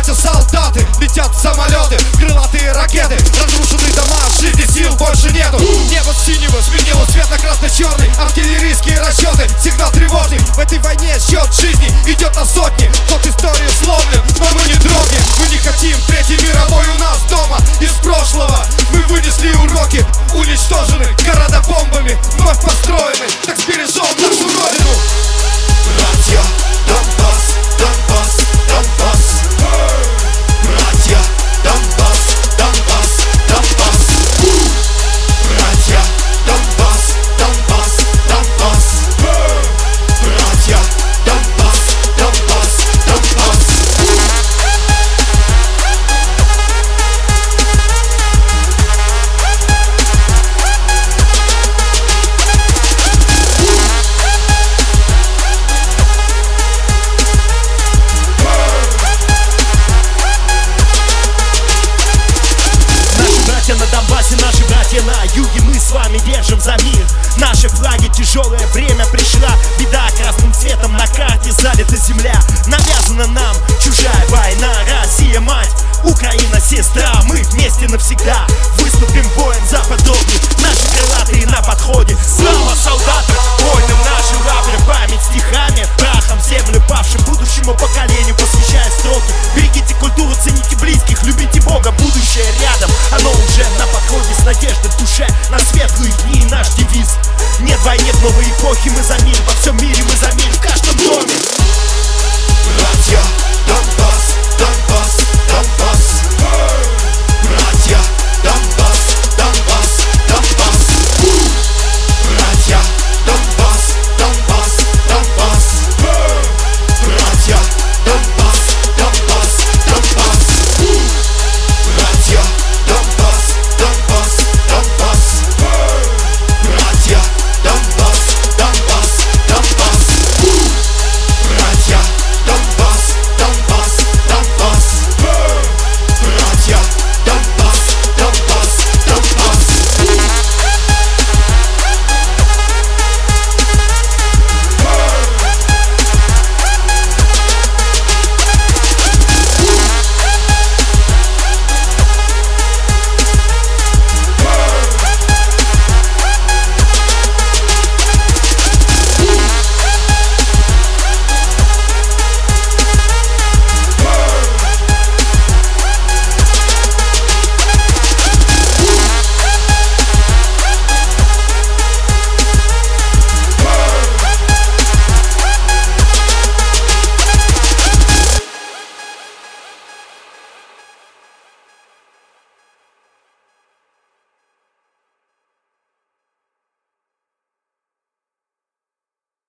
проливают наши братья-солдаты Летят самолеты, крылатые ракеты Разрушены дома, жизни сил больше нету. Небо синего сменило цвет на красно-черный Артиллерийские расчеты, сигнал тревожный. В этой войне счет жизни идет на сотни Ход истории сломлен, но мы не братья на юге Мы с вами держим за мир. Наши флаги, тяжелое время пришла Беда. Красным цветом на карте залита земля. Навязана нам чужая война. Россия мать, Украина сестра. Мы вместе навсегда близких, любите Бога, будущее рядом. Оно уже на подходе с надеждой в душе. На светлые дни наш девиз. Нет войны, нет новой эпохи, мы за мир Во всем мире мы за мир, в каждом доме.